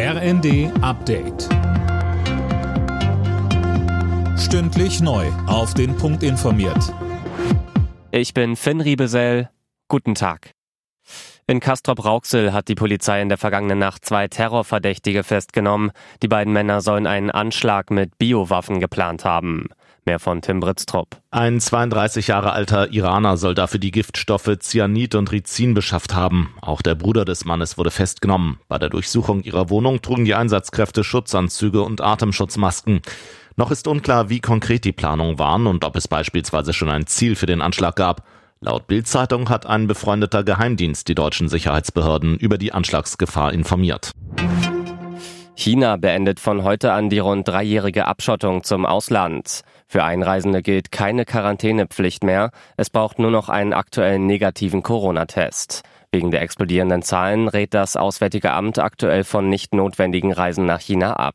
RND Update. Stündlich neu. Auf den Punkt informiert. Ich bin Finn Riebesell. Guten Tag. In Castrop-Rauxel hat die Polizei in der vergangenen Nacht zwei Terrorverdächtige festgenommen. Die beiden Männer sollen einen Anschlag mit Biowaffen geplant haben. Mehr von Tim Britztrup. Ein 32 Jahre alter Iraner soll dafür die Giftstoffe Cyanid und Rizin beschafft haben. Auch der Bruder des Mannes wurde festgenommen. Bei der Durchsuchung ihrer Wohnung trugen die Einsatzkräfte Schutzanzüge und Atemschutzmasken. Noch ist unklar, wie konkret die Planungen waren und ob es beispielsweise schon ein Ziel für den Anschlag gab. Laut Bild-Zeitung hat ein befreundeter Geheimdienst die deutschen Sicherheitsbehörden über die Anschlagsgefahr informiert. China beendet von heute an die rund dreijährige Abschottung zum Ausland. Für Einreisende gilt keine Quarantänepflicht mehr. Es braucht nur noch einen aktuellen negativen Corona-Test. Wegen der explodierenden Zahlen rät das Auswärtige Amt aktuell von nicht notwendigen Reisen nach China ab.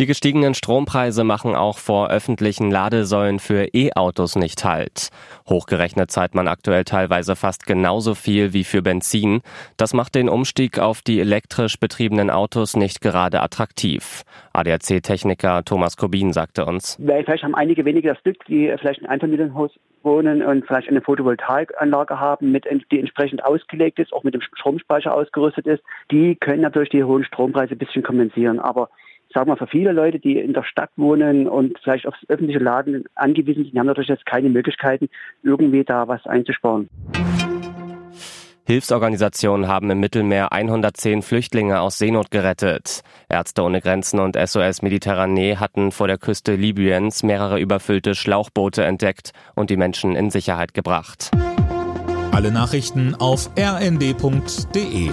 Die gestiegenen Strompreise machen auch vor öffentlichen Ladesäulen für E-Autos nicht halt. Hochgerechnet zahlt man aktuell teilweise fast genauso viel wie für Benzin. Das macht den Umstieg auf die elektrisch betriebenen Autos nicht gerade attraktiv. ADAC-Techniker Thomas Kobin sagte uns. Vielleicht haben einige weniger das Glück, die vielleicht ein Einfamilienhaus wohnen und vielleicht eine Photovoltaikanlage haben, mit, die entsprechend ausgelegt ist, auch mit dem Stromspeicher ausgerüstet ist. Die können natürlich die hohen Strompreise ein bisschen kompensieren. Aber sagen wir, für viele Leute, die in der Stadt wohnen und vielleicht aufs öffentliche Laden angewiesen sind, die haben natürlich jetzt keine Möglichkeiten, irgendwie da was einzusparen. Hilfsorganisationen haben im Mittelmeer 110 Flüchtlinge aus Seenot gerettet. Ärzte ohne Grenzen und SOS Mediterranee hatten vor der Küste Libyens mehrere überfüllte Schlauchboote entdeckt und die Menschen in Sicherheit gebracht. Alle Nachrichten auf rnd.de